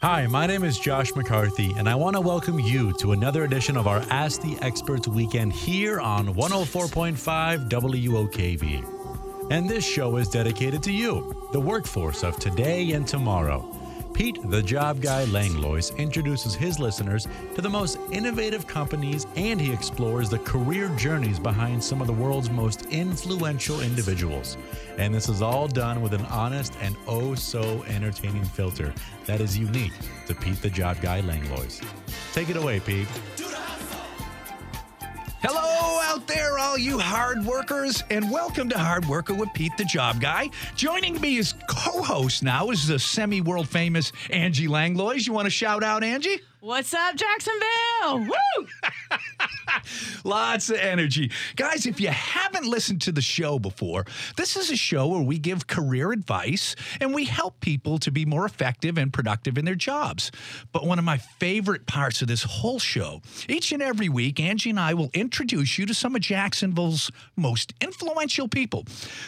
Hi, my name is Josh McCarthy, and I want to welcome you to another edition of our Ask the Experts weekend here on 104.5 WOKV. And this show is dedicated to you, the workforce of today and tomorrow. Pete, the job guy Langlois, introduces his listeners to the most innovative companies and he explores the career journeys behind some of the world's most influential individuals. And this is all done with an honest and oh so entertaining filter that is unique to Pete, the job guy Langlois. Take it away, Pete. Hello out there, all you hard workers, and welcome to Hard Worker with Pete the Job Guy. Joining me as co host now is the semi world famous Angie Langlois. You want to shout out, Angie? What's up, Jacksonville? Woo! Lots of energy. Guys, if you haven't listened to the show before, this is a show where we give career advice and we help people to be more effective and productive in their jobs. But one of my favorite parts of this whole show, each and every week, Angie and I will introduce you to some of Jacksonville's most influential people.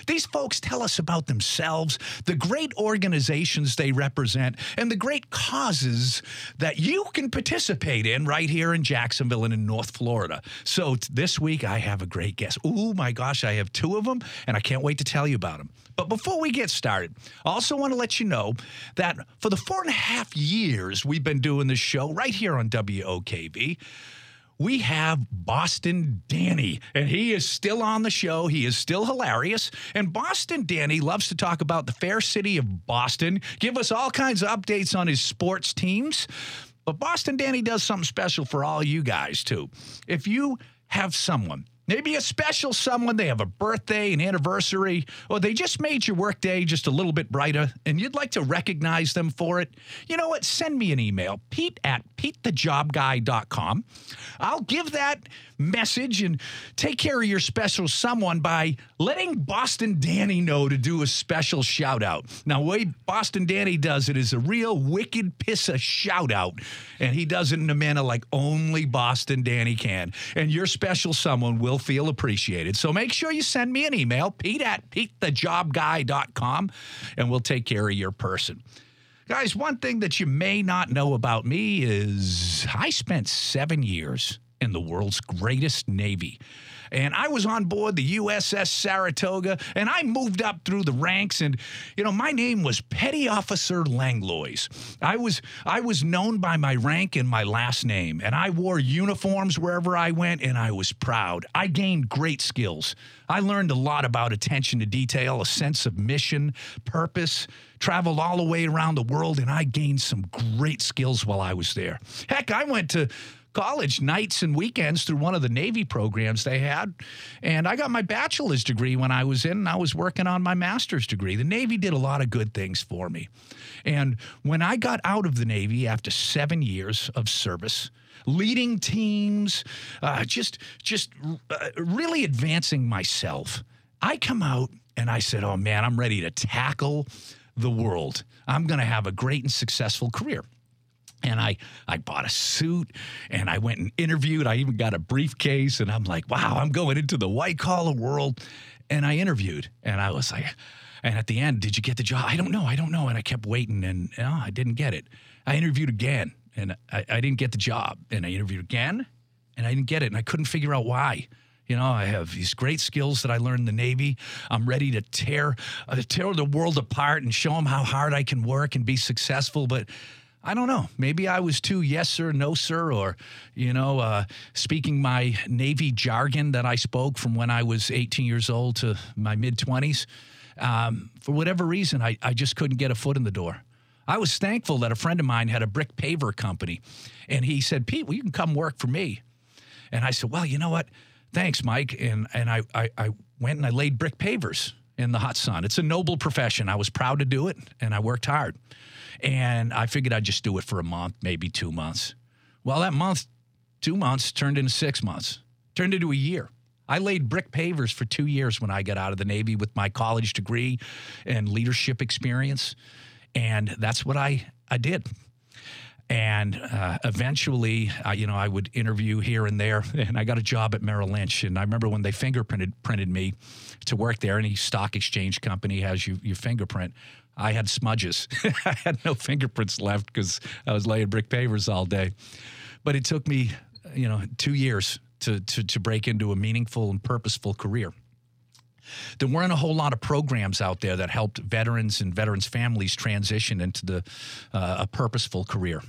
These folks tell us about themselves, the great organizations they represent, and the great causes that you can participate in right here in Jacksonville and in North Florida. So this week I have a great guest. Oh my gosh, I have two of them, and I can't wait to tell you about them. But before we get started, I also want to let you know that for the four and a half years we've been doing this show right here on WOKV, we have Boston Danny, and he is still on the show. He is still hilarious. And Boston Danny loves to talk about the fair city of Boston, give us all kinds of updates on his sports teams. But Boston Danny does something special for all you guys, too. If you have someone, maybe a special someone, they have a birthday, an anniversary, or they just made your workday just a little bit brighter, and you'd like to recognize them for it, you know what? Send me an email, pete at petethejobguy.com. I'll give that message and take care of your special someone by letting Boston Danny know to do a special shout out. Now, way Boston Danny does it is a real wicked piss of shout out, and he does it in a manner like only Boston Danny can. And your special someone will feel appreciated. So make sure you send me an email, pete at petethejobguy.com, and we'll take care of your person. Guys, one thing that you may not know about me is I spent seven years in the world's greatest Navy. And I was on board the USS Saratoga, and I moved up through the ranks. And you know, my name was Petty Officer Langlois. I was I was known by my rank and my last name, and I wore uniforms wherever I went, and I was proud. I gained great skills. I learned a lot about attention to detail, a sense of mission, purpose. Traveled all the way around the world, and I gained some great skills while I was there. Heck, I went to college nights and weekends through one of the Navy programs they had. And I got my bachelor's degree when I was in, and I was working on my master's degree. The Navy did a lot of good things for me. And when I got out of the Navy after seven years of service, leading teams, uh, just just uh, really advancing myself, I come out and I said, "Oh man, I'm ready to tackle the world. I'm going to have a great and successful career." And I, I bought a suit and I went and interviewed. I even got a briefcase and I'm like, wow, I'm going into the white collar world. And I interviewed and I was like, and at the end, did you get the job? I don't know. I don't know. And I kept waiting and no, I didn't get it. I interviewed again and I, I didn't get the job. And I interviewed again and I didn't get it. And I couldn't figure out why. You know, I have these great skills that I learned in the Navy. I'm ready to tear uh, tear the world apart and show them how hard I can work and be successful. But I don't know. Maybe I was too yes sir, no sir, or you know, uh, speaking my Navy jargon that I spoke from when I was 18 years old to my mid 20s. Um, for whatever reason, I, I just couldn't get a foot in the door. I was thankful that a friend of mine had a brick paver company, and he said, "Pete, well, you can come work for me." And I said, "Well, you know what? Thanks, Mike." And and I I, I went and I laid brick pavers in the hot sun. It's a noble profession. I was proud to do it, and I worked hard. And I figured I'd just do it for a month, maybe two months. Well, that month, two months turned into six months, turned into a year. I laid brick pavers for two years when I got out of the Navy with my college degree and leadership experience. And that's what I, I did. And uh, eventually, uh, you know, I would interview here and there, and I got a job at Merrill Lynch. And I remember when they fingerprinted printed me to work there. Any stock exchange company has you your fingerprint. I had smudges. I had no fingerprints left because I was laying brick pavers all day. But it took me, you know, two years to, to, to break into a meaningful and purposeful career. There weren't a whole lot of programs out there that helped veterans and veterans' families transition into the, uh, a purposeful career.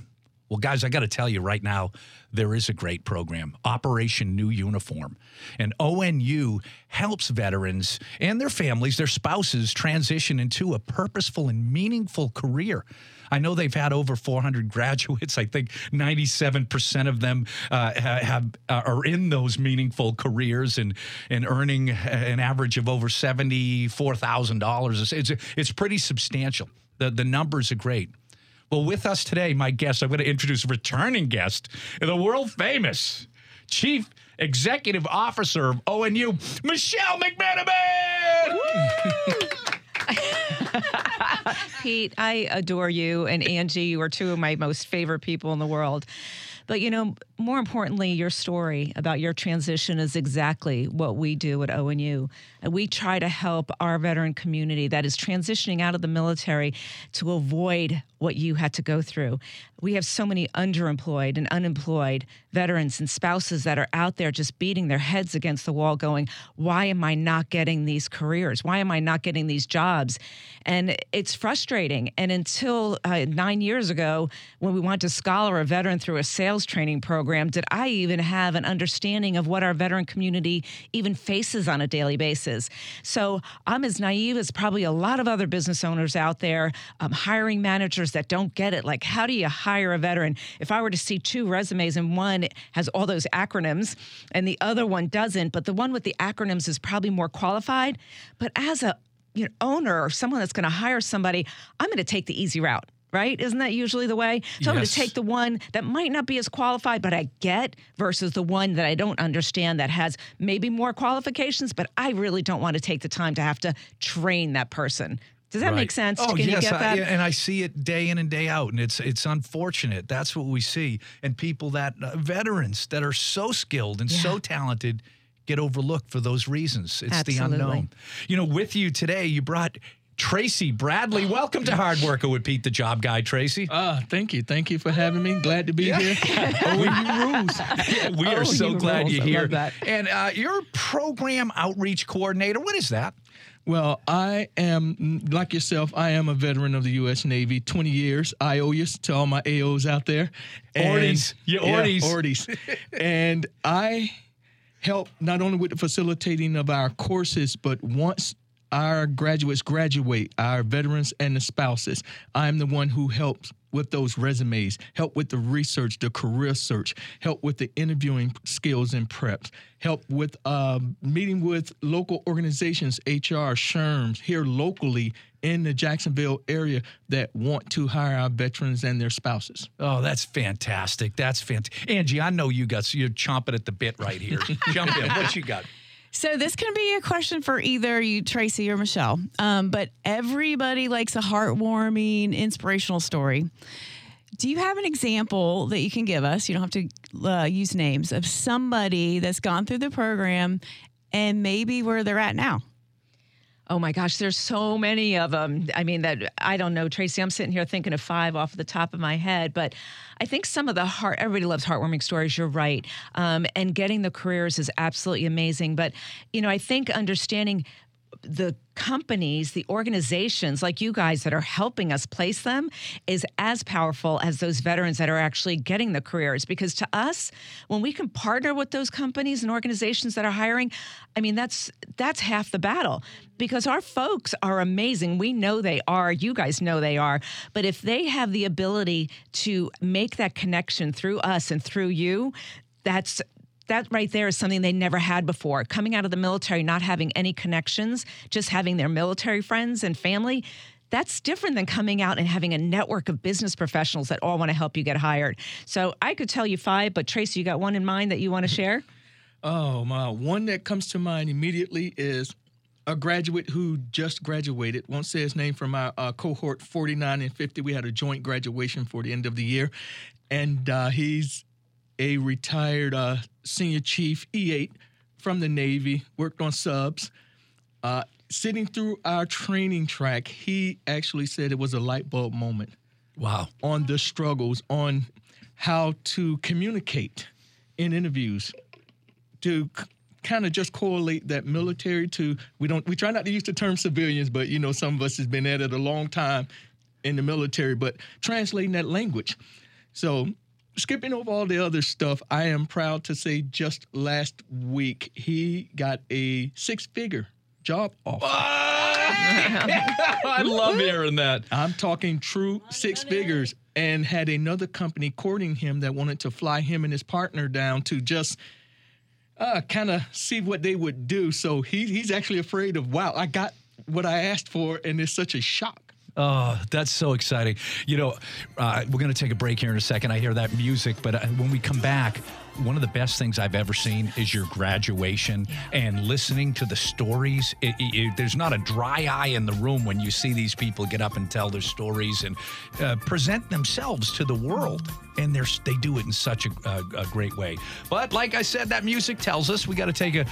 Well, guys, I got to tell you right now, there is a great program, Operation New Uniform. And ONU helps veterans and their families, their spouses, transition into a purposeful and meaningful career. I know they've had over 400 graduates. I think 97% of them uh, have uh, are in those meaningful careers and and earning an average of over $74,000. It's it's pretty substantial. The the numbers are great. Well, with us today, my guest, I'm going to introduce a returning guest, the world famous Chief Executive Officer of ONU, Michele McManamon. Pete, I adore you and Angie. You are two of my most favorite people in the world. But you know, more importantly, your story about your transition is exactly what we do at ONU. We try to help our veteran community that is transitioning out of the military to avoid what you had to go through. We have so many underemployed and unemployed veterans and spouses that are out there just beating their heads against the wall, going, Why am I not getting these careers? Why am I not getting these jobs? And it's frustrating. And until uh, nine years ago, when we wanted to scholar a veteran through a sales training program, did I even have an understanding of what our veteran community even faces on a daily basis? So I'm as naive as probably a lot of other business owners out there, um, hiring managers that don't get it. Like, how do you hire a veteran? If I were to see two resumes and one has all those acronyms and the other one doesn't, but the one with the acronyms is probably more qualified. But as a you know, owner or someone that's going to hire somebody, I'm going to take the easy route right? Isn't that usually the way? So yes. I'm going to take the one that might not be as qualified, but I get versus the one that I don't understand that has maybe more qualifications, but I really don't want to take the time to have to train that person. Does that right. make sense? Oh, Can yes, I, and I see it day in and day out, and it's it's unfortunate. That's what we see, and people that uh, veterans that are so skilled and yeah. so talented get overlooked for those reasons. It's Absolutely. the unknown. You know, with you today, you brought Tracey Bradley. Welcome to Hard Worker with Pete the Job Guy, Tracey. Uh, thank you. Thank you for having me. Glad to be yeah. here. ONU rules. Yeah, we are so glad rules. you're here. And uh, you're program outreach coordinator. What is that? Well, I am, like yourself, I am a veteran of the U.S. Navy, 20 years. I owe you to all my AOs out there. Ordies. Yeah, Ordies. and I help not only with the facilitating of our courses, but once our graduates graduate, our veterans and the spouses, I'm the one who helps with those resumes, help with the research, the career search, help with the interviewing skills and preps, help with um, meeting with local organizations, HR, SHRMs here locally in the Jacksonville area that want to hire our veterans and their spouses. Oh, that's fantastic. That's fantastic. Angie, I know you got, you're chomping at the bit right here. Jump in. What you got? So this can be a question for either you, Tracey, or Michele. Um, but everybody likes a heartwarming, inspirational story. Do you have an example that you can give us? You don't have to uh, use names of somebody that's gone through the program and maybe where they're at now. Oh my gosh, there's so many of them. I mean, that I don't know, Tracey. I'm sitting here thinking of five off the top of my head, but I think some of the heart. Everybody loves heartwarming stories. You're right, um, and getting the careers is absolutely amazing. But you know, I think understanding the companies, the organizations like you guys that are helping us place them is as powerful as those veterans that are actually getting the careers. Because to us, when we can partner with those companies and organizations that are hiring, I mean that's that's half the battle. Because our folks are amazing. We know they are. You guys know they are. But if they have the ability to make that connection through us and through you, that's that right there is something they never had before. Coming out of the military, not having any connections, just having their military friends and family. That's different than coming out and having a network of business professionals that all want to help you get hired. So I could tell you five, but Tracey, you got one in mind that you want to share? Oh, my. One that comes to mind immediately is a graduate who just graduated. Won't say his name from our uh, cohort 49 and 50. We had a joint graduation for the end of the year. And uh, he's a retired uh, senior chief E8 from the Navy, worked on subs. Uh, sitting through our training track, he actually said it was a light bulb moment Wow. on the struggles, on how to communicate in interviews, to kind of just correlate that military to we don't we try not to use the term civilians, but you know some of us has been at it a long time in the military, but translating that language. So skipping over all the other stuff, I am proud to say just last week he got a six-figure job offer. I love hearing that. I'm talking true six figures and had another company courting him that wanted to fly him and his partner down to just uh, kind of see what they would do. So he, he's actually afraid of, wow, I got what I asked for, and it's such a shock. Oh, that's so exciting. You know, uh, we're going to take a break here in a second. I hear that music, but uh, when we come back, one of the best things I've ever seen is your graduation and listening to the stories. It, it- it- there's not a dry eye in the room when you see these people get up and tell their stories and uh, present themselves to the world. And they're, they do it in such a, a, a great way. But like I said, that music tells us we got to take a,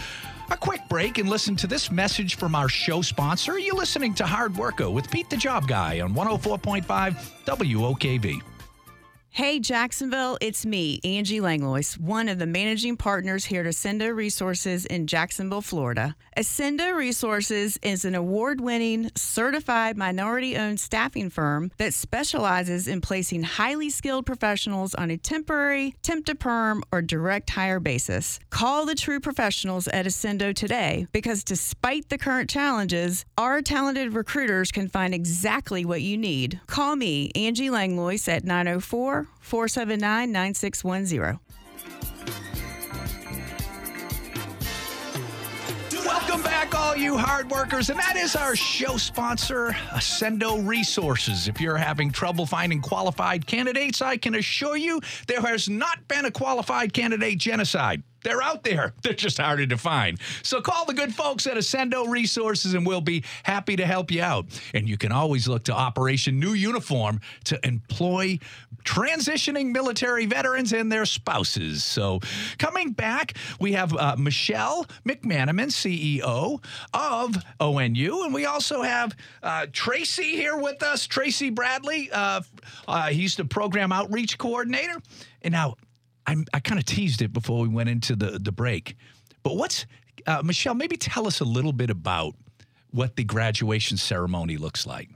a quick break and listen to this message from our show sponsor. You're listening to Hard Worker with Pete the Job Guy on 104.5 WOKV. Hey, Jacksonville, it's me, Angie Langlois, one of the managing partners here at Ascendo Resources in Jacksonville, Florida. Ascendo Resources is an award winning, certified minority owned staffing firm that specializes in placing highly skilled professionals on a temporary, temp to perm, or direct hire basis. Call the true professionals at Ascendo today because despite the current challenges, our talented recruiters can find exactly what you need. Call me, Angie Langlois, at 904 479 9610. Welcome back, all you hard workers. And that is our show sponsor, Ascendo Resources. If you're having trouble finding qualified candidates, I can assure you there has not been a qualified candidate genocide. They're out there. They're just harder to find. So call the good folks at Ascendo Resources and we'll be happy to help you out. And you can always look to Operation New Uniform to employ transitioning military veterans and their spouses. So coming back, we have uh, Michele McManamon, CEO of ONU. And we also have uh, Tracey here with us, Tracey Bradley. Uh, uh, he's the program outreach coordinator. And now, I'm, I kind of teased it before we went into the, the break. But what's, uh, Michele, maybe tell us a little bit about what the graduation ceremony looks like.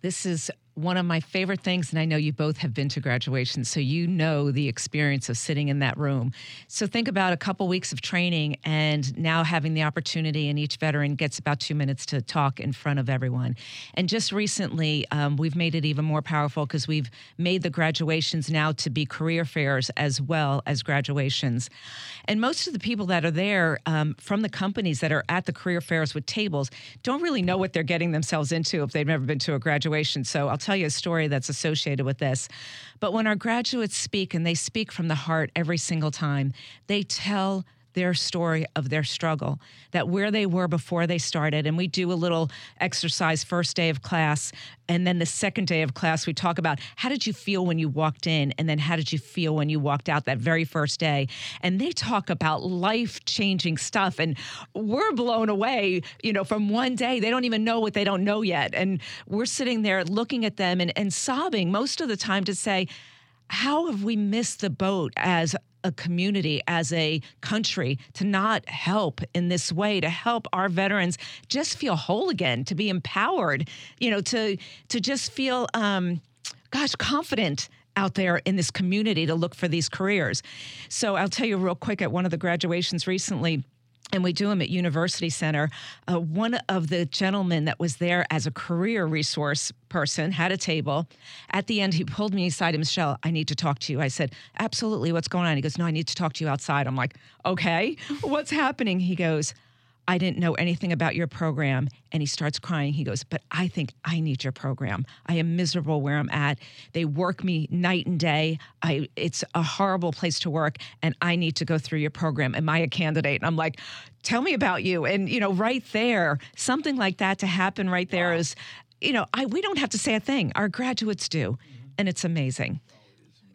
This is one of my favorite things, and I know you both have been to graduation, so you know the experience of sitting in that room. So think about a couple weeks of training and now having the opportunity, and each veteran gets about two minutes to talk in front of everyone. And just recently, um, we've made it even more powerful because we've made the graduations now to be career fairs as well as graduations. And most of the people that are there um, from the companies that are at the career fairs with tables don't really know what they're getting themselves into if they've never been to a graduation. So I'll tell you a story that's associated with this. But when our graduates speak, and they speak from the heart every single time, they tell their story of their struggle, that where they were before they started. And we do a little exercise first day of class. And then the second day of class, we talk about how did you feel when you walked in? And then how did you feel when you walked out that very first day? And they talk about life changing stuff. And we're blown away, you know, from one day. They don't even know what they don't know yet. And we're sitting there looking at them and, and sobbing most of the time to say, how have we missed the boat as a community, as a country, to not help in this way, to help our veterans just feel whole again, to be empowered, you know, to to just feel, um, gosh, confident out there in this community to look for these careers. So I'll tell you real quick at one of the graduations recently and we do them at University Center. Uh, one of the gentlemen that was there as a career resource person had a table. At the end, he pulled me aside Michele, I need to talk to you. I said, Absolutely, what's going on? He goes, No, I need to talk to you outside. I'm like, Okay, what's happening? He goes, I didn't know anything about your program. And he starts crying. He goes, But I think I need your program. I am miserable where I'm at. They work me night and day. I it's a horrible place to work, and I need to go through your program. Am I a candidate? And I'm like, Tell me about you. And you know, right there, something like that to happen right there is, you know, I we don't have to say a thing. Our graduates do. Mm-hmm. And it's amazing.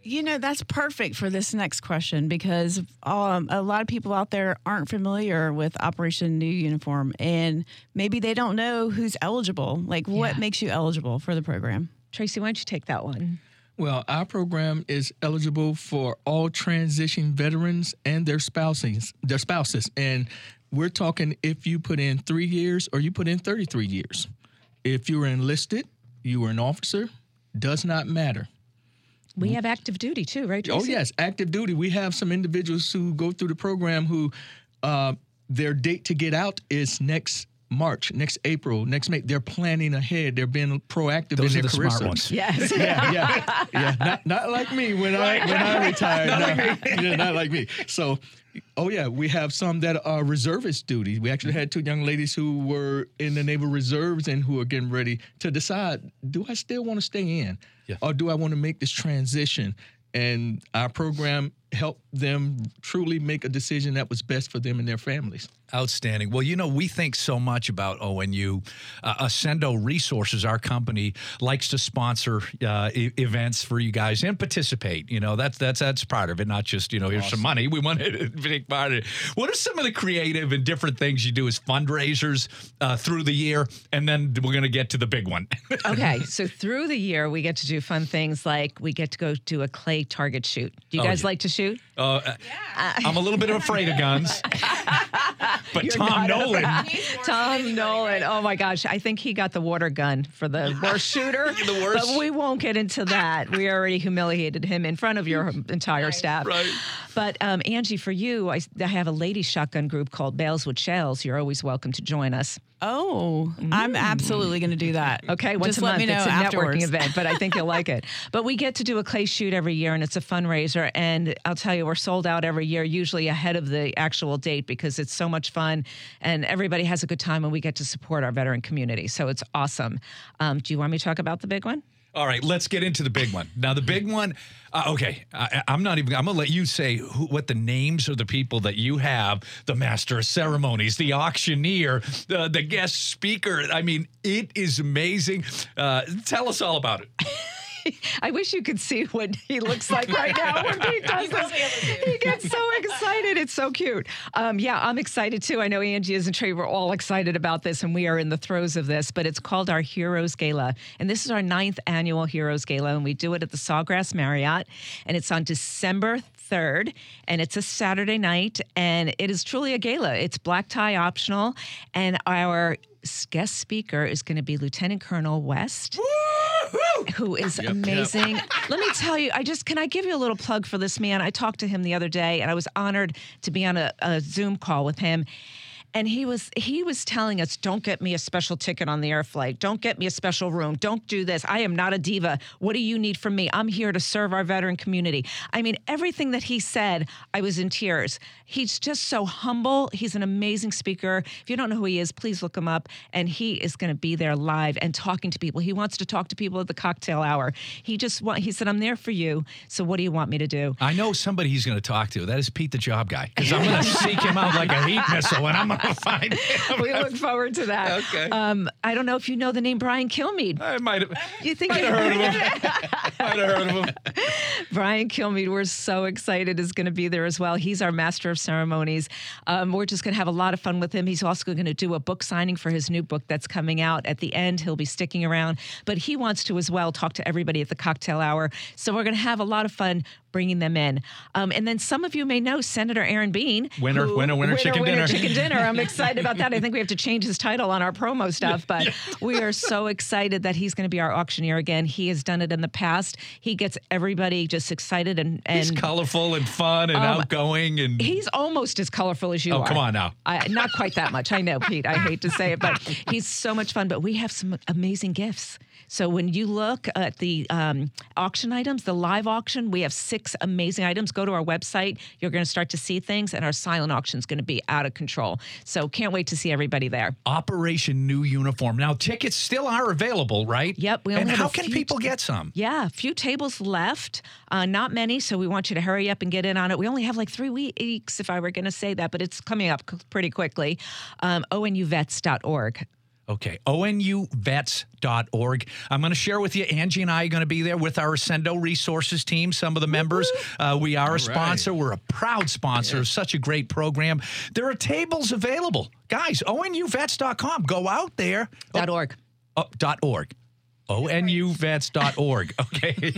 You know, that's perfect for this next question because um, a lot of people out there aren't familiar with Operation New Uniform and maybe they don't know who's eligible. Like, what Yeah. makes you eligible for the program? Tracey, why don't you take that one? Well, our program is eligible for all transition veterans and their spouses. Their spouses, and we're talking if you put in three years or you put in 33 years. If you were enlisted, you were an officer, does not matter. We have active duty too, right? Oh yes, active duty. We have some individuals who go through the program who uh, their date to get out is next March, next April, next May. They're planning ahead. They're being proactive Those in are their the career smart ones. Yes. Yeah, yeah, yeah. Not, not like me when I when I retired. no. Yeah, not like me. So, oh yeah, we have some that are reservist duty. We actually had two young ladies who were in the Naval Reserves and who are getting ready to decide: Do I still want to stay in, Yeah. or do I want to make this transition? And our program helped them truly make a decision that was best for them and their families. Outstanding. Well, you know, we think so much about ONU. Uh, Ascendo Resources, our company, likes to sponsor uh, e- events for you guys and participate. You know, that's that's that's part of it. Not just you know, here's some money. We want to take part of it. What are some of the creative and different things you do as fundraisers uh, through the year? And then we're going to get to the big one. okay, so through the year, we get to do fun things like we get to go do a clay target shoot. Do you Oh, guys yeah. like to shoot? Uh, I'm a little bit afraid of guns, but Tom Nolan. Tom Nolan. Oh my gosh. I think he got the water gun for the worst shooter. The worst. But we won't get into that. We already humiliated him in front of your entire staff. Right. But um, Angie, for you, I, I have a ladies shotgun group called Bales with Shells. You're always welcome to join us. Oh, I'm absolutely going to do that. Okay, once Just a let month. me know it's a afterwards. networking event, but I think you'll like it. But we get to do a clay shoot every year, and it's a fundraiser. And I'll tell you, we're sold out every year, usually ahead of the actual date because it's so much fun, and everybody has a good time, and we get to support our veteran community. So it's awesome. Um, do you want me to talk about the big one? All right, let's get into the big one. Now, the big one. Uh, okay, I, I'm not even. I'm gonna let you say who, what the names of the people that you have: the master of ceremonies, the auctioneer, the, the guest speaker. I mean, it is amazing. Uh, tell us all about it. I wish you could see what he looks like right now when Pete does this. He gets so excited. It's so cute. Um, yeah, I'm excited too. I know Angie is and Trey. We're all excited about this, and we are in the throes of this. But it's called our Heroes Gala, and this is our ninth annual Heroes Gala, and we do it at the Sawgrass Marriott, and it's on December 3rd, and it's a Saturday night, and it is truly a gala. It's black tie optional, and our guest speaker is going to be Lieutenant Colonel West who is amazing. Let me tell you, I just can I give you a little plug for this man? I talked to him the other day, and I was honored to be on a, a Zoom call with him. And he was he was telling us, don't get me a special ticket on the air flight. Don't get me a special room. Don't do this. I am not a diva. What do you need from me? I'm here to serve our veteran community. I mean, everything that he said, I was in tears. He's just so humble. He's an amazing speaker. If you don't know who he is, please look him up. And he is going to be there live and talking to people. He wants to talk to people at the cocktail hour. He just want, he said, I'm there for you. So what do you want me to do? I know somebody he's going to talk to. That is Pete, the job guy, because I'm going to seek him out like a heat missile, and I'm going find him. we look forward to that. Okay. Um, I don't know if you know the name Brian Kilmeade. I might have. You think Might you have heard of him. Might have heard of him. Brian Kilmeade, we're so excited, is going to be there as well. He's our master of ceremonies. Um, we're just going to have a lot of fun with him. He's also going to do a book signing for his new book that's coming out at the end. He'll be sticking around, but he wants to as well talk to everybody at the cocktail hour. So we're going to have a lot of fun bringing them in. Um, and then some of you may know Senator Aaron Bean. Winner, who- winner, winner, chicken dinner. Chicken dinner. I'm excited about that. I think we have to change his title on our promo stuff, but we are so excited that he's going to be our auctioneer again. He has done it in the past. He gets everybody just excited and and He's colorful and fun and outgoing and. He's almost as colorful as you are. Oh, are. come on now. I, not quite that much. I know, Pete. I hate to say it, but he's so much fun. But we have some amazing gifts. So when you look at the um, auction items, the live auction, we have six amazing items. Go to our website. You're going to start to see things, and our silent auction is going to be out of control. So can't wait to see everybody there. Operation New Uniform. Now, tickets still are available, right? Yep, we only and how can people t- get some? Yeah, a few tables left, uh, not many. So we want you to hurry up and get in on it. We only have like three weeks, if I were going to say that, but it's coming up pretty quickly. Um, onuvets.org. Okay, onuvets.org. I'm going to share with you, Angie and I are going to be there with our Ascendo Resources team, some of the members. Uh, we are a sponsor. We're a proud sponsor of such a great program. There are tables available. Guys, onuvets.com. Go out there. Dot org. Oh, dot org. onuvets.org. Okay.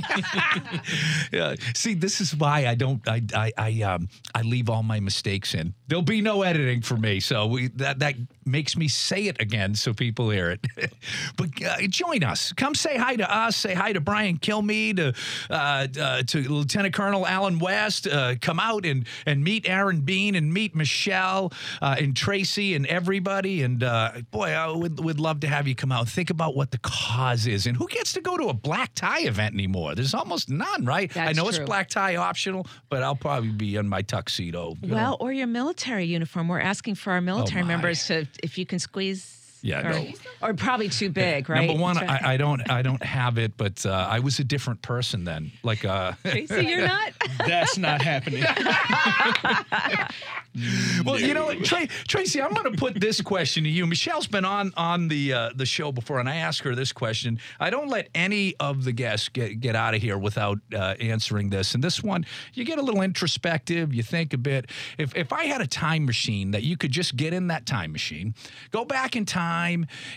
yeah. See, this is why I don't. I I I um I leave all my mistakes in. There'll be no editing for me, so we that that makes me say it again so people hear it. but uh, join us. Come say hi to us. Say hi to Brian Kilmeade, to uh, uh, to Lieutenant Colonel Allen West. Uh, come out and and meet Aaron Bean and meet Michele uh, and Tracey and everybody. And uh, boy, I would would love to have you come out. Think about what the cause is and who gets to go to a black tie event anymore. There's almost none, right? I That's know it's black tie optional, but I'll probably be in my tuxedo. you know. Well, or your military uniform. We're asking for our military oh, my. members to, if you can squeeze. Yeah, or, no. or probably too big, right? Number one, I, I don't, I don't have it, but uh, I was a different person then. Like, uh, Tracey, you're not. That's not happening. well, you know, Tra- Tracey, I'm going to put this question to you. Michele's been on on the uh, the show before, and I ask her this question. I don't let any of the guests get get out of here without uh, answering this. And this one, you get a little introspective. You think a bit. If if I had a time machine that you could just get in that time machine, go back in time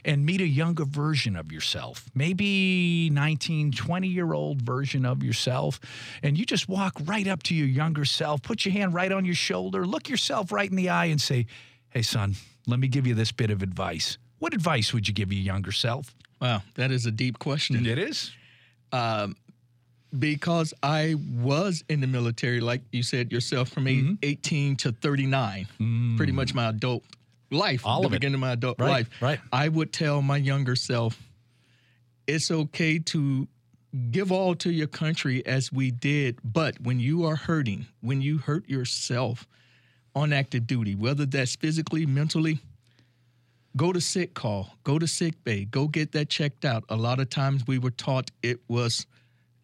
and meet a younger version of yourself, maybe 19, 20 year old version of yourself, and you just walk right up to your younger self, put your hand right on your shoulder, look yourself right in the eye, and say, Hey, son, let me give you this bit of advice. What advice would you give your younger self? Wow, that is a deep question. It is. because I was in the military, like you said yourself, from Mm-hmm. 18 to 39, pretty much my adult life. All the of it. beginning of my adult Right, life. right. I would tell my younger self, it's okay to give all to your country as we did, but when you are hurting, when you hurt yourself on active duty, whether that's physically, mentally, go to sick call, go to sick bay, go get that checked out. A lot of times we were taught it was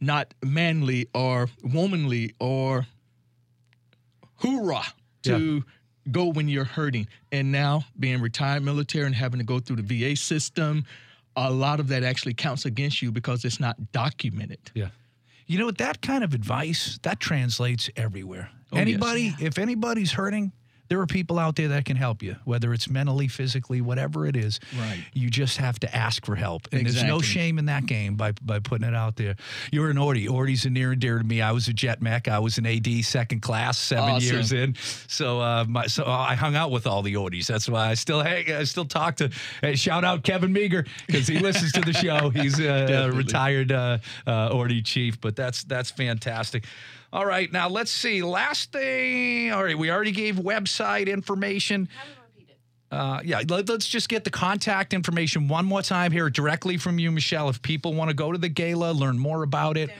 not manly or womanly or hoorah to go when you're hurting. And now being retired military and having to go through the VA system, a lot of that actually counts against you because it's not documented. Yeah. You know what? That kind of advice that translates everywhere. Oh, yes. Anybody, if anybody's hurting, there are people out there that can help you, whether it's mentally, physically, whatever it is. Right. You just have to ask for help, and there's no shame in that game by by putting it out there. You're an Orty. Orty's a near and dear to me. I was a jet mech. I was an AD second class seven Awesome. years in. So uh, my so I hung out with all the Ortys. That's why I still hang. I still talk to. Hey, shout out Kevin Meager because he listens to the show. He's a, a retired uh, uh, Orty chief, but that's that's fantastic. All right, now let's see. Last thing. All right, we already gave website information. Uh, yeah, let, us just get the contact information one more time here directly from you, Michele. If people want to go to the gala, learn more about it,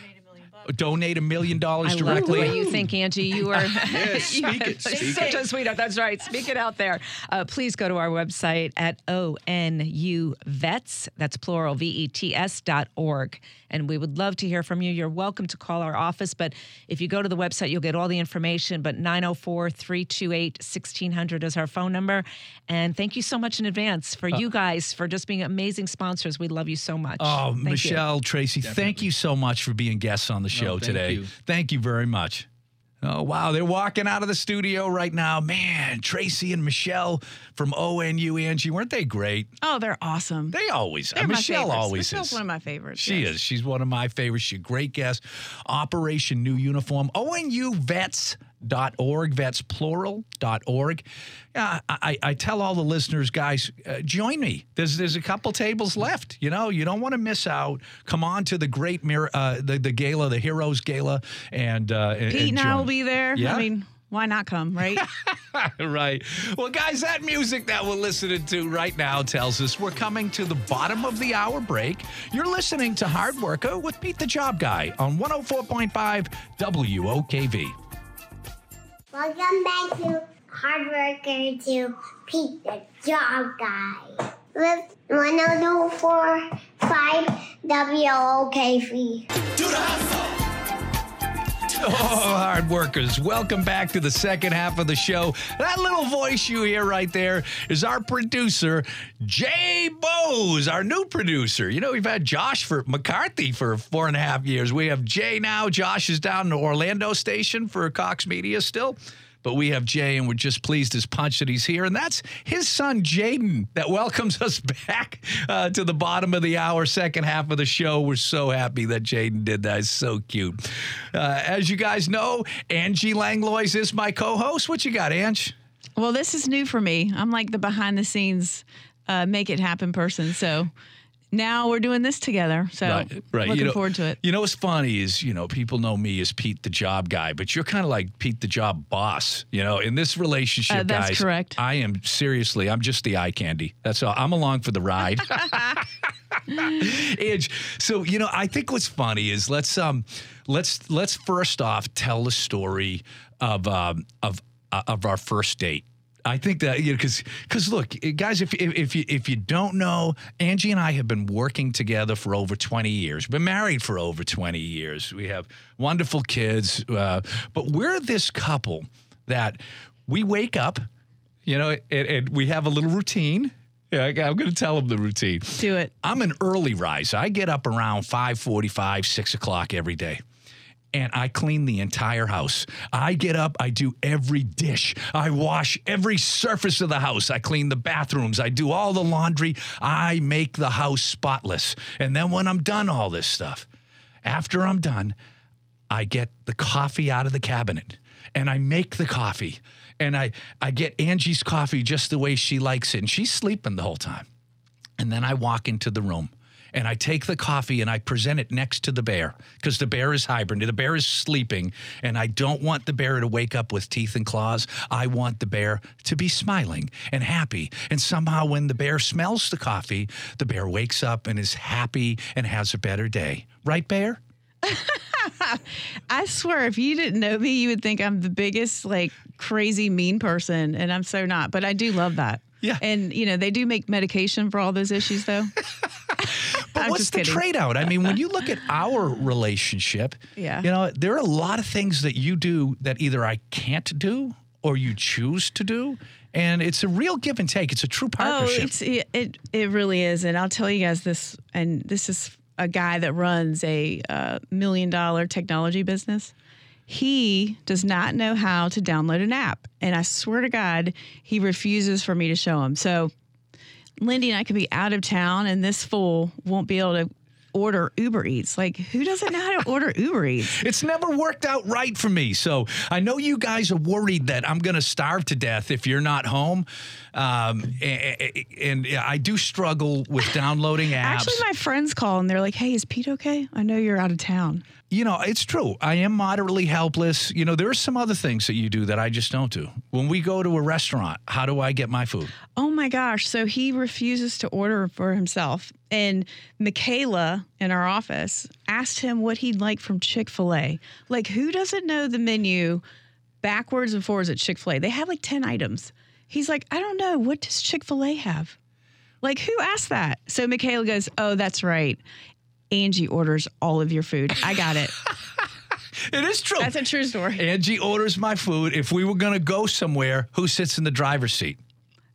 donate a million dollars directly. I love the way you think, Angie. You are Yes, speak it, speak such a sweetheart. That's right. Speak it out there. Uh, please go to our website at ONU Vets. That's plural V E T S dot org. And we would love to hear from you. You're welcome to call our office, but if you go to the website, you'll get all the information. But 904 328 1600 is our phone number. And thank you so much in advance for you guys for just being amazing sponsors. We love you so much. Oh, Thank you. Michele, Tracey, thank you so much for being guests on the show thank today. you. Thank you very much. Oh, wow. They're walking out of the studio right now. Man, Tracey and Michele from ONU, Angie, weren't they great? Oh, they're awesome. They always, They're uh, Michele favorites. always Michele's is. one of my favorites. She yes. is. She's one of my favorites. She's a great guest. Operation New Uniform. ONU Vets plural.org. Yeah, I, I, I tell all the listeners, guys, uh, join me. There's there's a couple tables left. You know, you don't want to miss out. Come on to the great mirror, uh, the the gala, the Heroes Gala, and uh, Pete and I join. will be there. Yeah. I mean, why not come, right? right. Well, guys, that music that we're listening to right now tells us we're coming to the bottom of the hour break. You're listening to Hard Worker with Pete the Job Guy on 104.5 WOKV. Welcome back to Hard Worker to Pete the Job Guy. With 1045 WOKV. Oh, hard workers. Welcome back to the second half of the show. That little voice you hear right there is our producer, Jay Bose, our new producer. You know, we've had Josh for McCarthy for four and a half years. We have Jay now. Josh is down in the Orlando station for Cox Media still. But we have Jay, and we're just pleased as punch that he's here. And that's his son, Jaden, that welcomes us back uh, to the bottom of the hour, second half of the show. We're so happy that Jaden did that. It's so cute. Uh, as you guys know, Angie Langlois is my co host. What you got, Ange? Well, this is new for me. I'm like the behind the scenes, uh, make it happen person. So now we're doing this together. So looking You know- forward to it. You know what's funny is, you know, people know me as Pete the job guy, but you're kind of like Pete the job boss. You know, in this relationship, Uh, that's guys, correct. I am seriously, I'm just the eye candy. That's all. I'm along for the ride. Edge. So you know, I think what's funny is let's um let's let's first off tell the story of um of uh, of our first date. I think that you know because because look, eh, guys, if, if if you if you don't know, Angie and I have been working together for over twenty years. Been married for over twenty years. We have wonderful kids, uh, but we're this couple that we wake up, you know, and, and we have a little routine. Yeah, I'm going to tell them the routine. Do it. I'm an early riser. I get up around 5:45, 6 o'clock every day. And I clean the entire house. I get up, I do every dish. I wash every surface of the house. I clean the bathrooms. I do all the laundry. I make the house spotless. And then when I'm done all this stuff, after I'm done, I get the coffee out of the cabinet and I make the coffee. And I, I get Angie's coffee just the way she likes it. And she's sleeping the whole time. And then I walk into the room and I take the coffee and I present it next to the bear because the bear is hibernating. The bear is sleeping. And I don't want the bear to wake up with teeth and claws. I want the bear to be smiling and happy. And somehow, when the bear smells the coffee, the bear wakes up and is happy and has a better day. Right, bear? I swear, if you didn't know me, you would think I'm the biggest, like, crazy mean person. And I'm so not. But I do love that. Yeah. And, you know, they do make medication for all those issues, though. But I'm what's the trade out? I mean, when you look at our relationship, Yeah. you know, there are a lot of things that you do that either I can't do or you choose to do. And it's a real give and take. It's a true partnership. Oh, it's it, it it really is, and I'll tell you guys this. And this is a guy that runs a uh, million dollar technology business. He does not know how to download an app, and I swear to God, he refuses for me to show him. So, Lindy and I could be out of town, and this fool won't be able to order Uber Eats. Like, who doesn't know how to order Uber Eats? It's never worked out right for me. So I know you guys are worried that I'm going to starve to death if you're not home. Um, and, and I do struggle with downloading apps. Actually, my friends call and they're like, "Hey, is Pete okay? I know you're out of town." You know, it's true. I am moderately helpless. You know, there are some other things that you do that I just don't do. When we go to a restaurant, how do I get my food? Oh my gosh. So he refuses to order for himself. And Michaela in our office asked him what he'd like from Chick fil A. Like, who doesn't know the menu backwards and forwards at Chick fil A? They have like 10 items. He's like, I don't know. What does Chick fil A have? Like, who asked that? So Michaela goes, Oh, that's right. Angie orders all of your food. I got it. It is true. That's a true story. Angie orders my food. If we were going to go somewhere, who sits in the driver's seat?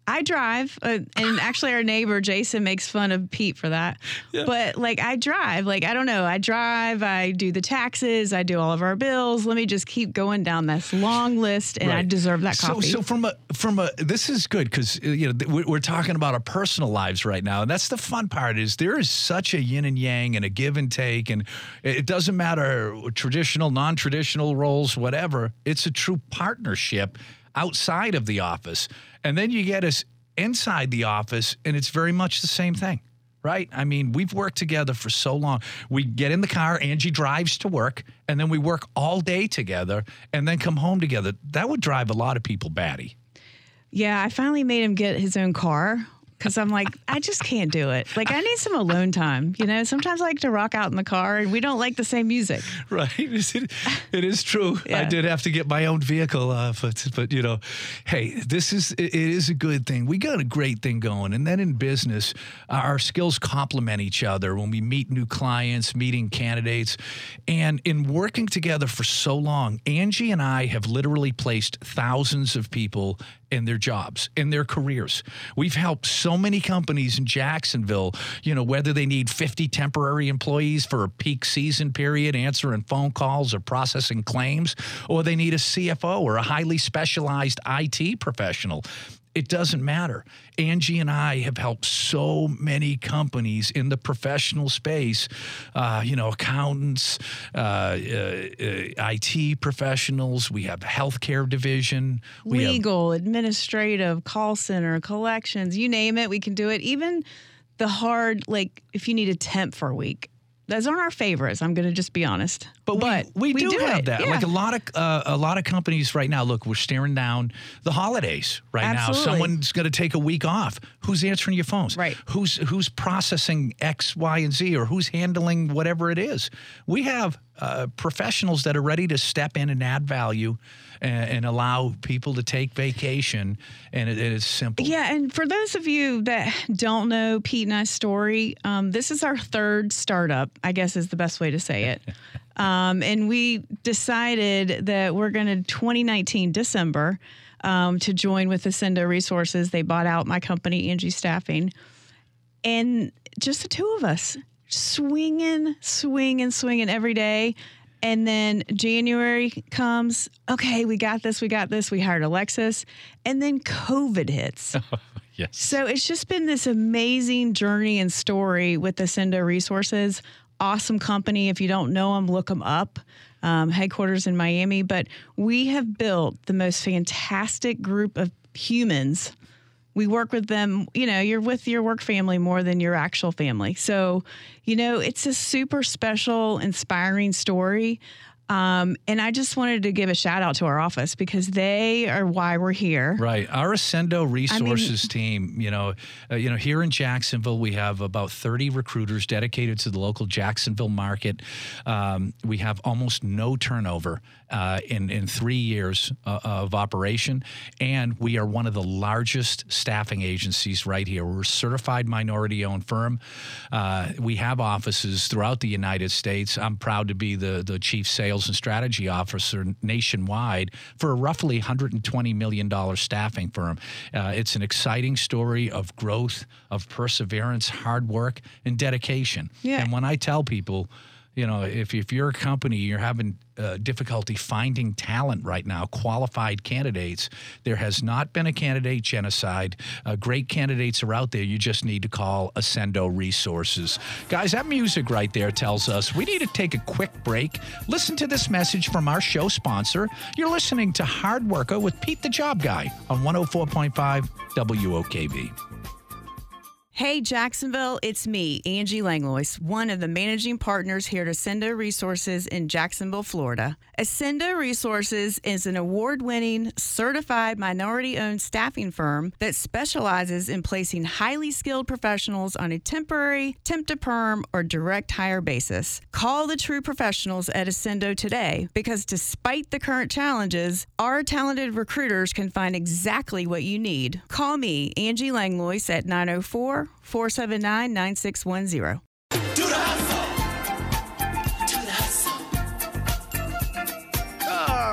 I drive, uh, and actually, our neighbor Jason makes fun of Pete for that. But like, I drive. Like, I don't know. I drive. I do the taxes. I do all of our bills. Let me just keep going down this long list, and I deserve that So, coffee. so from a from a this is good because you know we're talking about our personal lives right now, and that's the fun part. Is there is such a yin and yang and a give and take, and it it doesn't matter traditional, non traditional roles, whatever. It's a true partnership outside of the office, and then you get us inside the office, and it's very much the same thing. Right? I mean, we've worked together for so long. We get in the car, Angie drives to work, and then we work all day together and then come home together. That would drive a lot of people batty. yeah, I finally made him get his own car. Because I'm like, I just can't do it. Like, I need some alone time. You know, sometimes I like to rock out in the car and we don't like the same music. Right. It, it is true. I did have to get my own vehicle, uh, but but you know, hey, this is it is a good thing. We got a great thing going, and then in business, our skills complement each other when we meet new clients, meeting candidates, and in working together for so long, Angie and I have literally placed thousands of people in their jobs, in their careers. We've helped so many companies in Jacksonville, you know, whether they need 50 temporary employees for a peak season period, answering phone calls or processing claims, or they need a CFO or a highly specialized IT professional. It doesn't matter. Angie and I have helped so many companies in the professional space, uh, you know, accountants, uh, uh, uh, IT professionals. We have healthcare division. We have Legal, administrative, call center, collections, you name it, we can do it. Even the hard, like if you need a temp for a week. Those aren't our favorites. I'm going to just be honest. But, we, we, do, have it. that. Yeah. Like a lot of uh, a lot of companies right now. Look, we're staring down the holidays right now. Someone's going to take a week off. Who's answering your phones? Right. Who's who's processing X, Y, and Z, or who's handling whatever it is? We have uh, professionals that are ready to step in and add value, and, and allow people to take vacation. And it, it is simple. Yeah, and for those of you that don't know Pete and I's story, um, this is our third startup, I guess is the best way to say it. um, and we decided that we're going to 2019 December um, to join with Ascendo Resources. They bought out my company, Angie Staffing, and just the two of us swinging, swinging, swinging every day. And then January comes. Okay, we got this. We got this. We hired Alexis, and then COVID hits. Yes. So it's just been this amazing journey and story with Ascendo Resources. Awesome company. If you don't know them, look them up. Um, headquarters in Miami. But we have built the most fantastic group of humans. We work with them, you know, you're with your work family more than your actual family. So, you know, it's a super special, inspiring story. Um, and I just wanted to give a shout out to our office because they are why we're here. Right. Our Ascendo Resources team, you know, uh, you know, here in Jacksonville, we have about 30 recruiters dedicated to the local Jacksonville market. Um, we have almost no turnover uh, in in three years uh, of operation, and we are one of the largest staffing agencies right here. We're a certified minority-owned firm. Uh, we have offices throughout the United States. I'm proud to be the the chief sales and strategy officer nationwide for a roughly 120 million dollar staffing firm. Uh, it's an exciting story of growth, of perseverance, hard work, and dedication. Yeah. And when I tell people, you know, if, if you're a company, you're having uh, difficulty finding talent right now, qualified candidates, there has not been a candidate genocide. Uh, great candidates are out there. You just need to call Ascendo Resources. Guys, that music right there tells us we need to take a quick break. Listen to this message from our show sponsor. You're listening to Hard Worker with Pete the Job Guy on 104.5 WOKV. Hey, Jacksonville, it's me, Angie Langlois, one of the managing partners here at Ascendo Resources in Jacksonville, Florida. Ascendo Resources is an award winning, certified minority owned staffing firm that specializes in placing highly skilled professionals on a temporary, temp to perm, or direct hire basis. Call the true professionals at Ascendo today because despite the current challenges, our talented recruiters can find exactly what you need. Call me, Angie Langlois, at 904 479 9610.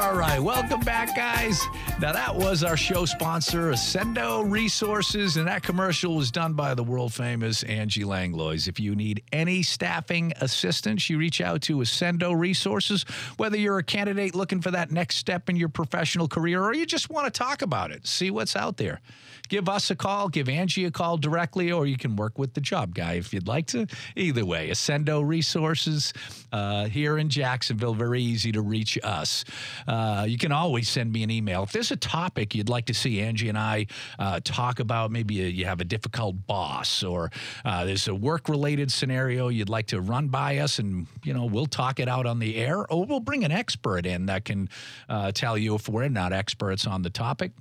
All right, welcome back, guys. Now, that was our show sponsor, Ascendo Resources, and that commercial was done by the world famous Angie Langlois. If you need any staffing assistance, you reach out to Ascendo Resources, whether you're a candidate looking for that next step in your professional career or you just want to talk about it, see what's out there. Give us a call, give Angie a call directly, or you can work with the job guy if you'd like to. Either way, Ascendo Resources uh, here in Jacksonville, very easy to reach us. Uh, you can always send me an email. If there's a topic you'd like to see Angie and I uh, talk about, maybe you have a difficult boss or uh, there's a work related scenario you'd like to run by us, and you know we'll talk it out on the air, or we'll bring an expert in that can uh, tell you if we're not experts on the topic.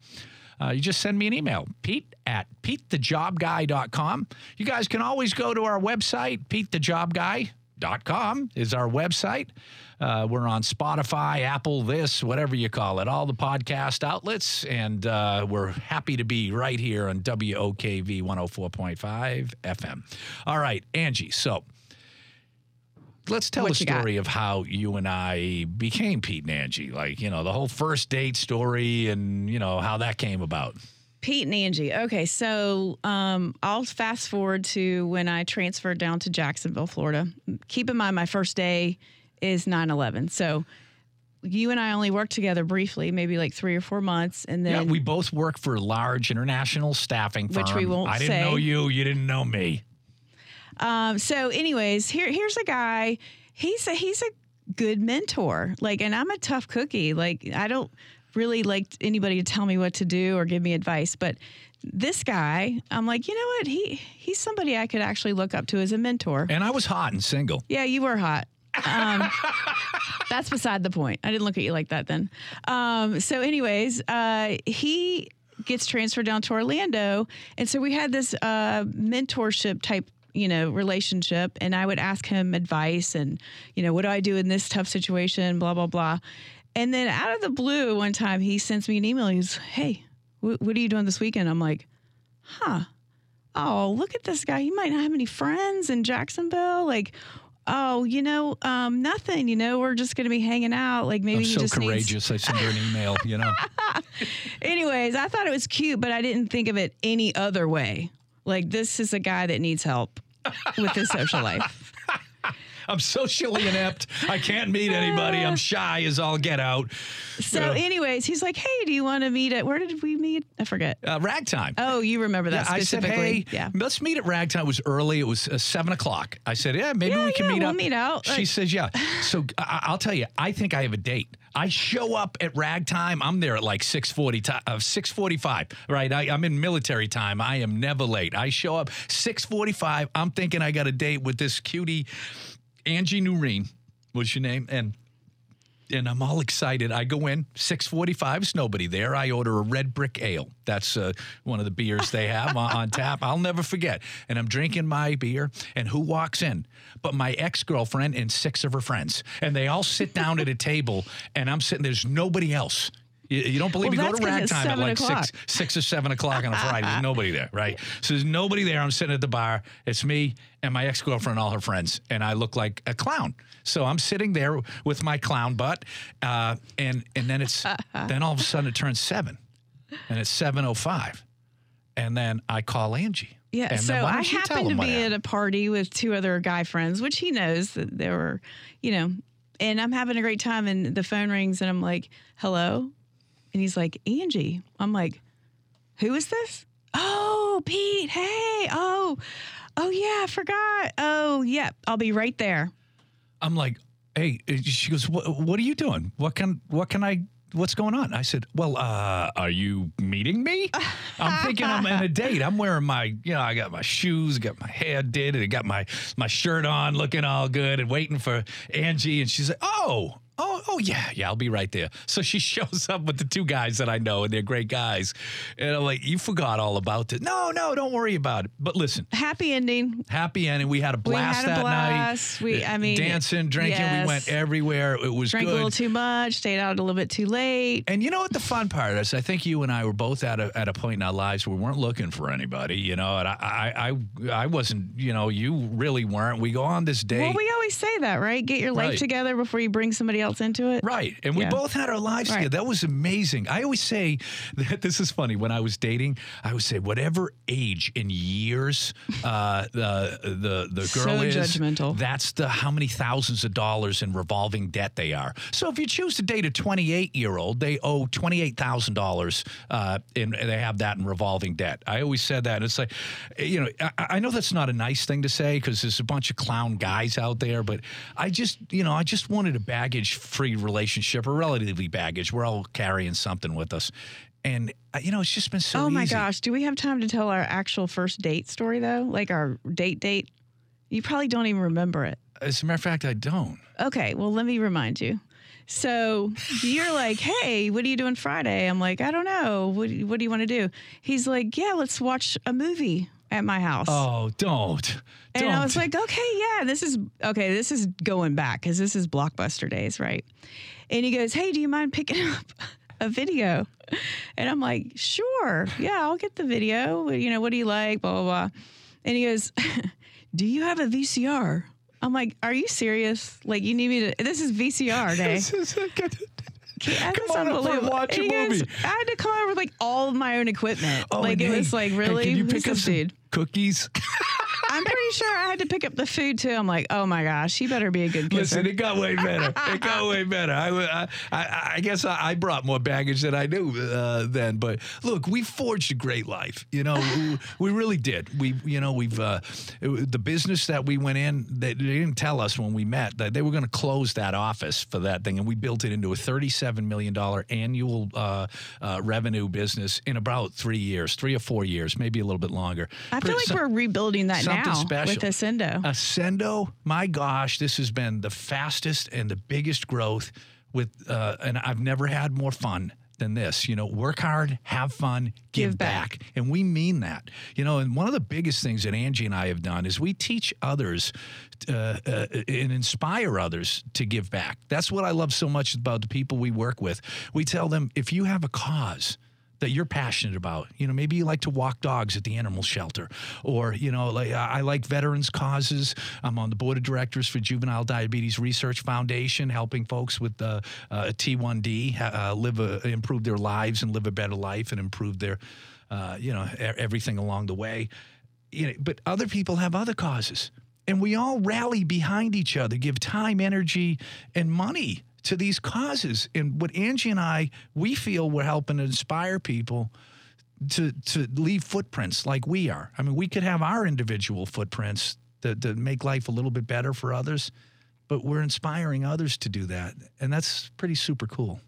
Uh, you just send me an email, Pete at PeteTheJobGuy.com. You guys can always go to our website, PeteTheJobGuy.com is our website. Uh, we're on Spotify, Apple, this, whatever you call it, all the podcast outlets. And uh, we're happy to be right here on WOKV 104.5 FM. All right, Angie. So let's tell What the you got? story of how you and I became Pete and Angie. Like, you know, the whole first date story and, you know, how that came about. Pete and Angie. Okay, so um, I'll fast forward to when I transferred down to Jacksonville, Florida. Keep in mind, my first day is 9 11. So you and I only worked together briefly, maybe like three or four months. And Yeah, then we both work for a large international staffing firm. Which we won't I didn't say. know you. You didn't know me. Um, so, anyways, here here's a guy. He's a he's a good mentor. Like, and I'm a tough cookie. Like, I don't really like anybody to tell me what to do or give me advice, but this guy, I'm like, you know what? He he's somebody I could actually look up to as a mentor. And I was hot and single. Yeah, you were hot. Um, that's beside the point. I didn't look at you like that then. Um, so, anyways, uh, he gets transferred down to Orlando, and so we had this uh, mentorship type. You know, relationship, and I would ask him advice, and you know, what do I do in this tough situation? Blah blah blah. And then out of the blue, one time he sends me an email. He's, "Hey, wh- what are you doing this weekend?" I'm like, "Huh." oh, look at this guy. He might not have any friends in Jacksonville. Like, oh, you know, um, nothing. You know, we're just going to be hanging out. Like maybe I'm so just needs. courageous. I sent her an email, you know. Anyways, I thought it was cute, but I didn't think of it any other way. Like this is a guy that needs help with his social life. I'm socially inept. I can't meet anybody. I'm shy as all get out. So, Yeah. anyways, he's like, "Hey, do you want to meet at? Where did we meet? I forget. Uh, ragtime. Oh, you remember that I said, specifically? hey, yeah. let's meet at Ragtime. It was early. It was uh, seven o'clock. I said, yeah, maybe Yeah, we can yeah, meet we'll up. meet out. She Like- says, yeah. So I- I'll tell you, I think I have a date. I show up at Ragtime. I'm there at like 640, ti- uh, 645, right? I, I'm in military time. I am never late. I show up 645. I'm thinking I got a date with this cutie, Angie Noreen was your name. And and I'm all excited. I go in, 645, there's nobody there. I order a red brick ale. That's uh, one of the beers they have on, on tap. I'll never forget. And I'm drinking my beer, and who walks in? But my ex girlfriend and six of her friends. And they all sit down at a table, and I'm sitting, there's nobody else. You, you don't believe Well, me? Go to that's 'cause it's ragtime at like o'clock. six, six or seven o'clock on a Friday. There's nobody there, right? So there's nobody there. I'm sitting at the bar. It's me and my ex girlfriend and all her friends, and I look like a clown. So I'm sitting there with my clown butt, uh, and and then it's then all of a sudden it turns seven, and it's seven oh five, and then I call Angie. Yeah, And so I you happened to be at a party with two other guy friends, which he knows that there were, you know, and I'm having a great time. And the phone rings, and I'm like, "Hello," and he's like, "Angie." I'm like, "Who is this?" Oh, Pete. Hey. Oh, oh yeah, I forgot. Oh, yeah, I'll be right there. I'm like, hey, she goes, what, what are you doing? What can, what can I, what's going on? I said, well, uh, are you meeting me? I'm thinking I'm in a date. I'm wearing my, you know, I got my shoes, got my hair did, and I got my, my shirt on looking all good and waiting for Angie. And she's like, oh, Oh, oh yeah, yeah, I'll be right there. So she shows up with the two guys that I know, and they're great guys. And I'm like, you forgot all about it. No, no, don't worry about it. But listen, Happy ending. happy ending. We had a blast we had a that blast. night. We- uh, I mean, dancing, drinking. yes. We went everywhere. It was Drank good. a little too much. Stayed out a little bit too late. And you know what the fun part is? I think you and I were both at a at a point in our lives where we weren't looking for anybody, you know. And I I I, I wasn't, you know, you really weren't. We go on this date. Well, we always say that, right? Get your life Right. together before you bring somebody else into it. Right. And we both had our lives Right. together. That was amazing. I always say that this is funny. When I was dating, I would say, whatever age in years uh, the the the So girl is, judgmental. that's the how many thousands of dollars in revolving debt they are. So if you choose to date a 28 year old, they owe twenty eight thousand dollars, uh, and they have that in revolving debt. I always said that. And it's like, you know, I, I know that's not a nice thing to say because there's a bunch of clown guys out there, but I just, you know, I just wanted a baggage free relationship or relatively baggage. We're all carrying something with us. And, uh, you know, it's just been so oh my easy. gosh. Do we have time to tell our actual first date story though? Like our date date? You probably don't even remember it. As a matter of fact, I don't. Okay, well, let me remind you. So you're like, hey, what are you doing Friday? I'm like, I don't know. What, what do you want to do? He's like, yeah, let's watch a movie at my house. Oh, don't. And don't. I was like, okay, yeah, this is okay. This is going back because this is blockbuster days, right? And he goes, hey, do you mind picking up a video? And I'm like, sure, yeah, I'll get the video. You know, what do you like? Blah blah blah. And he goes, do you have a VCR? I'm like, are you serious? Like, you need me to? This is VCR day. Yeah, Come on over and watch a And goes, movie. I had to come over with like all of my own equipment. Oh, like it hey, was like hey, really. Can you pick up some dude? Cookies? I'm pretty sure I had to pick up the food too. I'm like, oh my gosh, he better be a good kisser. Listen, it got way better. It got way better. I, I, I, I guess I, I brought more baggage than I knew uh, then. But look, we forged a great life. You know, we, we really did. We, you know, we've uh, it- the business that we went in. They, they didn't tell us when we met that they were going to close that office for that thing, and we built it into a thirty-seven million dollar annual uh, uh, revenue business in about three years, three or four years, maybe a little bit longer. I feel like Some- we're rebuilding that something now special. with Ascendo. Ascendo, my gosh, this has been the fastest and the biggest growth with, uh, and I've never had more fun than this. You know, work hard, have fun, give, Give back. And we mean that. You know, and one of the biggest things that Angie and I have done is we teach others uh, uh, and inspire others to give back. That's what I love so much about the people we work with. We tell them if you have a cause, that you're passionate about. You know, maybe you like to walk dogs at the animal shelter, or you know, like I like veterans causes. I'm on the board of directors for Juvenile Diabetes Research Foundation, helping folks with uh, uh, T1D uh, live a, improve their lives and live a better life and improve their, uh, you know, everything along the way. You know, but other people have other causes, and we all rally behind each other, give time, energy, and money to these causes. And what Angie and I, we feel we're helping to inspire people to to leave footprints like we are. I mean, we could have our individual footprints that, that make life a little bit better for others, but we're inspiring others to do that, and that's pretty super cool.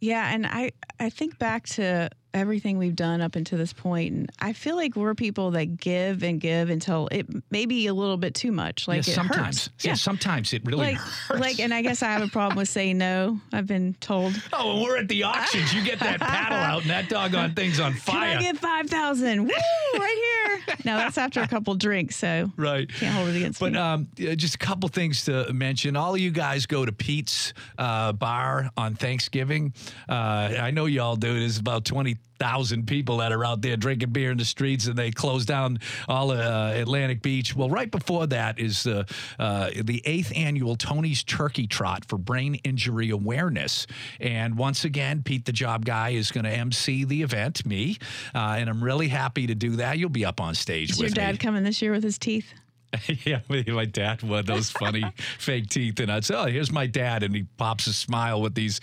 Yeah, and I I think back to everything we've done up until this point, and I feel like we're people that give and give until it may be a little bit too much. Like yeah, sometimes, hurts. yeah, sometimes it really like hurts. like, and I guess I have a problem with saying no. I've been told. oh, when we're at the auctions, you get that paddle out, and that doggone thing's on Can fire. I get five thousand? Woo! Right here. No, that's after a couple drinks, so right. can't hold it against But me. But um, just a couple things to mention. All of you guys go to Pete's uh, bar on Thanksgiving. Uh, I know you all do. it is about 20,000 people that are out there drinking beer in the streets, and they close down all uh, Atlantic Beach. Well, right before that is uh, uh, the eighth annual Tony's Turkey Trot for Brain Injury Awareness. And once again, Pete the Job Guy is going to MC the event, me. Uh, and I'm really happy to do that. You'll be up on stage Is with your dad me. coming this year with his teeth? yeah, my dad wore those funny fake teeth, and I'd say, "Oh, here's my dad," and he pops a smile with these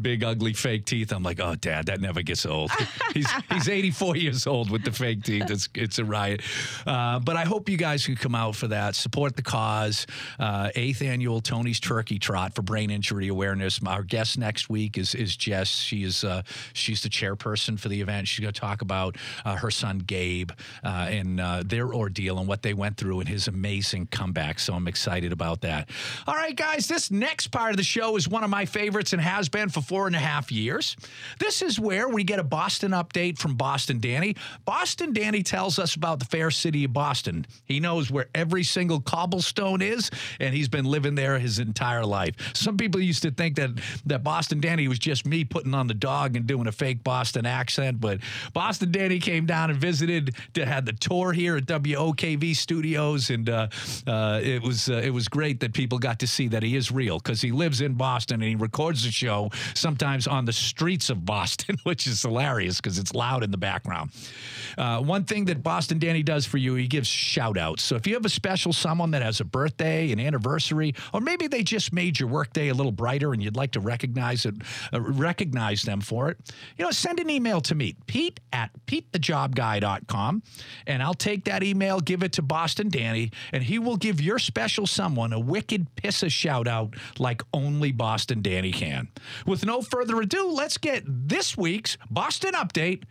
big, ugly fake teeth. I'm like, "Oh, Dad, that never gets old." he's he's 84 years old with the fake teeth. It's it's a riot. Uh, but I hope you guys can come out for that. Support the cause. Uh, eighth annual Tony's Turkey Trot for Brain Injury Awareness. Our guest next week is is Jess. She is uh, she's the chairperson for the event. She's going to talk about uh, her son Gabe uh, and uh, their ordeal and what they went through and his amazing comeback. So I'm excited about that. All right, guys, this next part of the show is one of my favorites and has been for four and a half years. This is where we get a Boston update from Boston Danny. Boston Danny tells us about the fair city of Boston. He knows where every single cobblestone is, and he's been living there his entire life. Some people used to think that that Boston Danny was just me putting on the dog and doing a fake Boston accent, but Boston Danny came down and visited, to, had the tour here at WOKV Studios, and uh, uh, it was uh, it was great that people got to see that he is real because he lives in Boston and he records the show sometimes on the streets of Boston, which is hilarious because it's loud in the background. Uh, one thing that Boston Danny does for you, he gives shout outs. So if you have a special someone that has a birthday, an anniversary, or maybe they just made your workday a little brighter and you'd like to recognize it, uh, recognize them for it, you know, send an email to me, Pete at PeteTheJobGuy.com, and I'll take that email, give it to Boston Danny, and he will give your special someone a wicked piss of shout out like only Boston Danny can. With no further ado, let's get this week's Boston update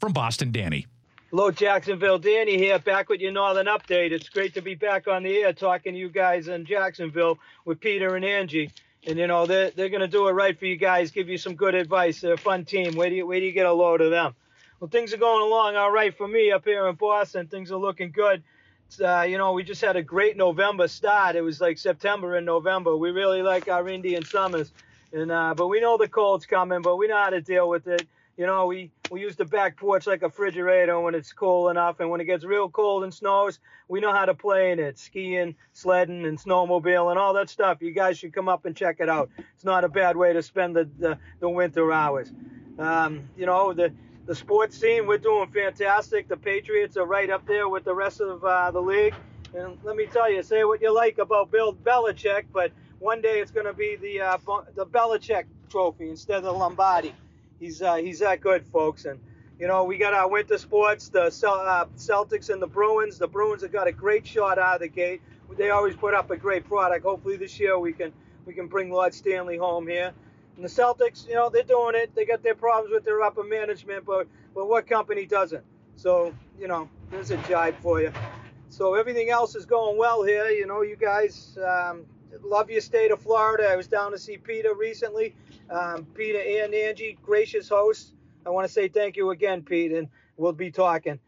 from Boston Danny. Hello, Jacksonville. Danny here, back with your Northern Update. It's great to be back on the air talking to you guys in Jacksonville with Peter and Angie. and you know they're they're gonna do it right for you guys. Give you some good advice. They're a fun team. Where do you where do you get a load of them? Well, things are going along all right for me up here in Boston. Things are looking good. Uh, you know, we just had a great November start. It was like September and November. We really like our Indian summers, and uh, but we know the cold's coming, but we know how to deal with it. You know, we we use the back porch like a refrigerator when it's cool enough, and when it gets real cold and snows, we know how to play in it, skiing, sledding, and snowmobile, and all that stuff. You guys should come up and check it out. It's not a bad way to spend the the, the winter hours. Um, you know, the the sports scene, we're doing fantastic. The Patriots are right up there with the rest of uh, the league. And let me tell you, say what you like about Bill Belichick, but one day it's going to be the uh, the Belichick Trophy instead of the Lombardi. He's uh, he's that good, folks. And you know, we got our winter sports, the uh, Celtics and the Bruins. The Bruins have got a great shot out of the gate. They always put up a great product. Hopefully this year we can we can bring Lord Stanley home here. And the Celtics, you know, they're doing it. They got their problems with their upper management, but but what company doesn't? So you know, there's a jibe for you. So everything else is going well here. You know, you guys um, love your state of Florida. I was down to see Peter recently. Um, Peter and Angie, gracious hosts. I want to say thank you again, Pete, and we'll be talking.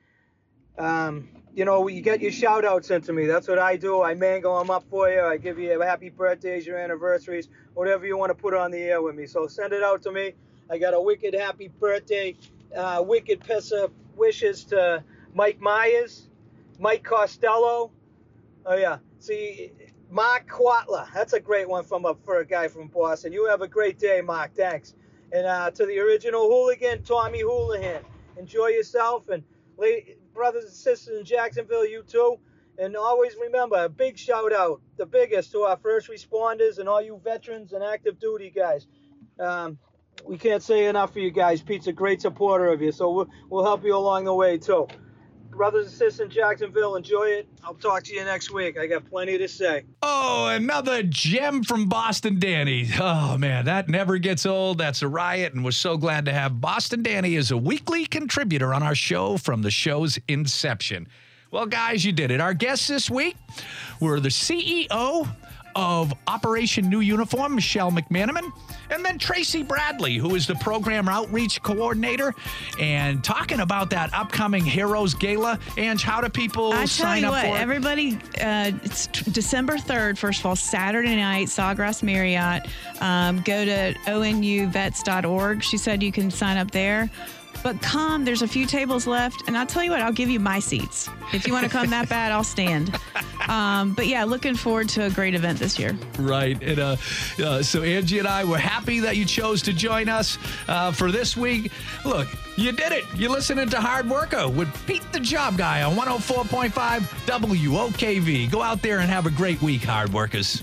Um, you know, you get your shout outs into me. That's what I do. I mangle them up for you. I give you happy birthdays, your anniversaries, whatever you want to put on the air with me. So send it out to me. I got a wicked happy birthday, uh, wicked of wishes to Mike Myers, Mike Costello. Oh, yeah. See, Mark Quatler. That's a great one from a, for a guy from Boston. You have a great day, Mark. Thanks. And uh, to the original hooligan, Tommy Houlihan. Enjoy yourself. And brothers and sisters in Jacksonville, you too. And always remember, a big shout out, the biggest, to our first responders and all you veterans and active duty guys. Um, we can't say enough for you guys. Pete's a great supporter of you, so we'll, we'll help you along the way too. Brothers and sisters in Jacksonville, enjoy it. I'll talk to you next week. I got plenty to say. Oh, another gem from Boston Danny. Oh, man, that never gets old. That's a riot, and we're so glad to have Boston Danny as a weekly contributor on our show from the show's inception. Well, guys, you did it. Our guests this week were the CEO of Operation New Uniform, Michele McManamon, and then Tracey Bradley, who is the program outreach coordinator, and talking about that upcoming Heroes Gala. And how do people I sign up what, for it? everybody, uh, it's t- December 3rd, first of all, Saturday night, Sawgrass Marriott. Um, go to onuvets.org. She said you can sign up there. But come, there's a few tables left, and I'll tell you what, I'll give you my seats. If you want to come that bad, I'll stand. Um, but yeah, looking forward to a great event this year. Right. And uh, uh, so Angie and I were happy that you chose to join us uh, for this week. Look, you did it. You're listening to Hard Worker with Pete the Job Guy on 104.5 WOKV. Go out there and have a great week, hard workers.